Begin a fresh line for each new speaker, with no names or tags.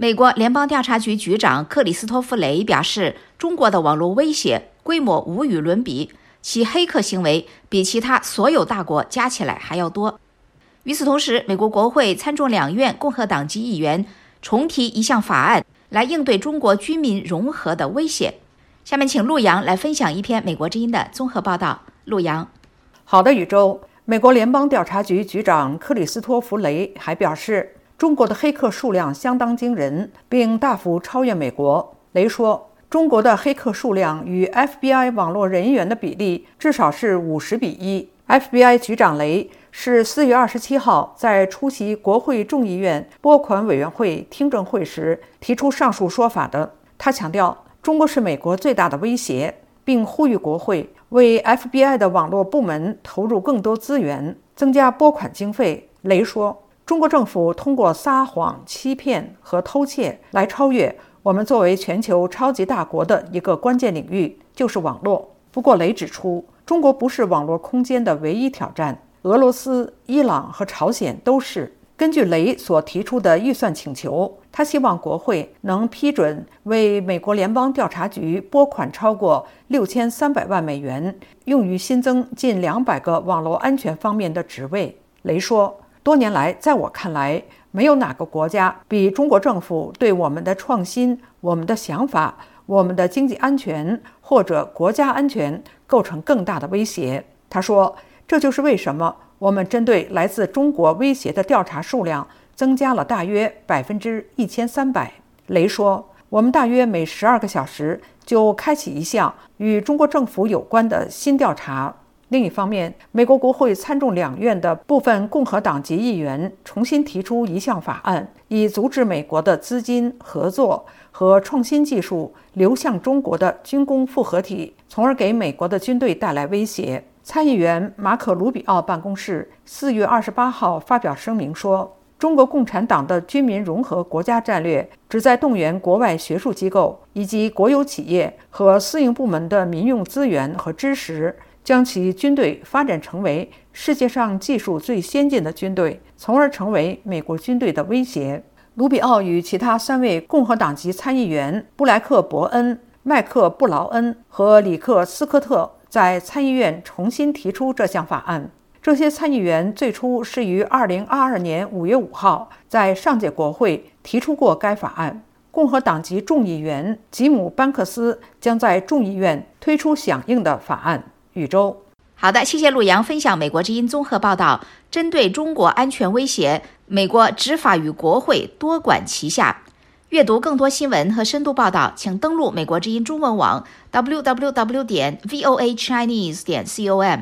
美国联邦调查局局长克里斯托弗雷表示，中国的网络威胁规模无与伦比，其黑客行为比其他所有大国加起来还要多。与此同时，美国国会参众两院共和党籍议员重提一项法案，来应对中国军民融合的威胁。下面请陆洋来分享一篇《美国之音》的综合报道。陆洋，
好的，宇宙。美国联邦调查局局长克里斯托弗雷还表示。中国的黑客数量相当惊人，并大幅超越美国。雷说，中国的黑客数量与 FBI 网络人员的比例至少是五十比一。FBI 局长雷是四月二十七号在出席国会众议院拨款委员会听证会时提出上述说法的。他强调，中国是美国最大的威胁，并呼吁国会为 FBI 的网络部门投入更多资源，增加拨款经费。雷说。中国政府通过撒谎、欺骗和偷窃来超越我们作为全球超级大国的一个关键领域，就是网络。不过，雷指出，中国不是网络空间的唯一挑战，俄罗斯、伊朗和朝鲜都是。根据雷所提出的预算请求，他希望国会能批准为美国联邦调查局拨款超过六千三百万美元，用于新增近两百个网络安全方面的职位。雷说。多年来，在我看来，没有哪个国家比中国政府对我们的创新、我们的想法、我们的经济安全或者国家安全构成更大的威胁。他说：“这就是为什么我们针对来自中国威胁的调查数量增加了大约百分之一千三百。”雷说：“我们大约每十二个小时就开启一项与中国政府有关的新调查。”另一方面，美国国会参众两院的部分共和党籍议员重新提出一项法案，以阻止美国的资金、合作和创新技术流向中国的军工复合体，从而给美国的军队带来威胁。参议员马可·卢比奥办公室四月二十八号发表声明说：“中国共产党的军民融合国家战略旨在动员国外学术机构以及国有企业和私营部门的民用资源和知识。”将其军队发展成为世界上技术最先进的军队，从而成为美国军队的威胁。卢比奥与其他三位共和党籍参议员布莱克·伯恩、麦克·布劳恩和里克·斯科特在参议院重新提出这项法案。这些参议员最初是于2022年5月5号在上届国会提出过该法案。共和党籍众议员吉姆·班克斯将在众议院推出响应的法案。宇宙，
好的，谢谢陆阳分享美国之音综合报道。针对中国安全威胁，美国执法与国会多管齐下。阅读更多新闻和深度报道，请登录美国之音中文网 w w w 点 v o a chinese 点 c o m。